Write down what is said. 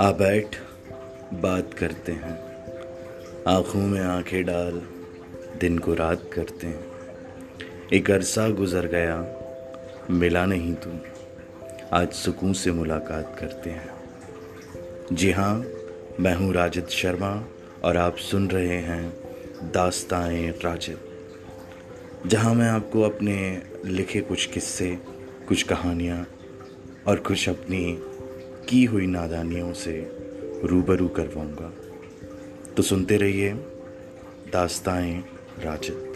आ बैठ, बात करते हैं। आँखों में आँखें डाल, दिन को रात करते हैं। एक अरसा गुजर गया, मिला नहीं तू। आज सुकून से मुलाकात करते हैं। जी हाँ मैं हूँ राजिद शर्मा और आप सुन रहे हैं दास्ताएँ राजिद। जहाँ मैं आपको अपने लिखे कुछ किस्से, कुछ कहानियाँ और कुछ अपनी की हुई नादानियों से रूबरू करवाऊँगा। तो सुनते रहिए दास्ताएँ राजद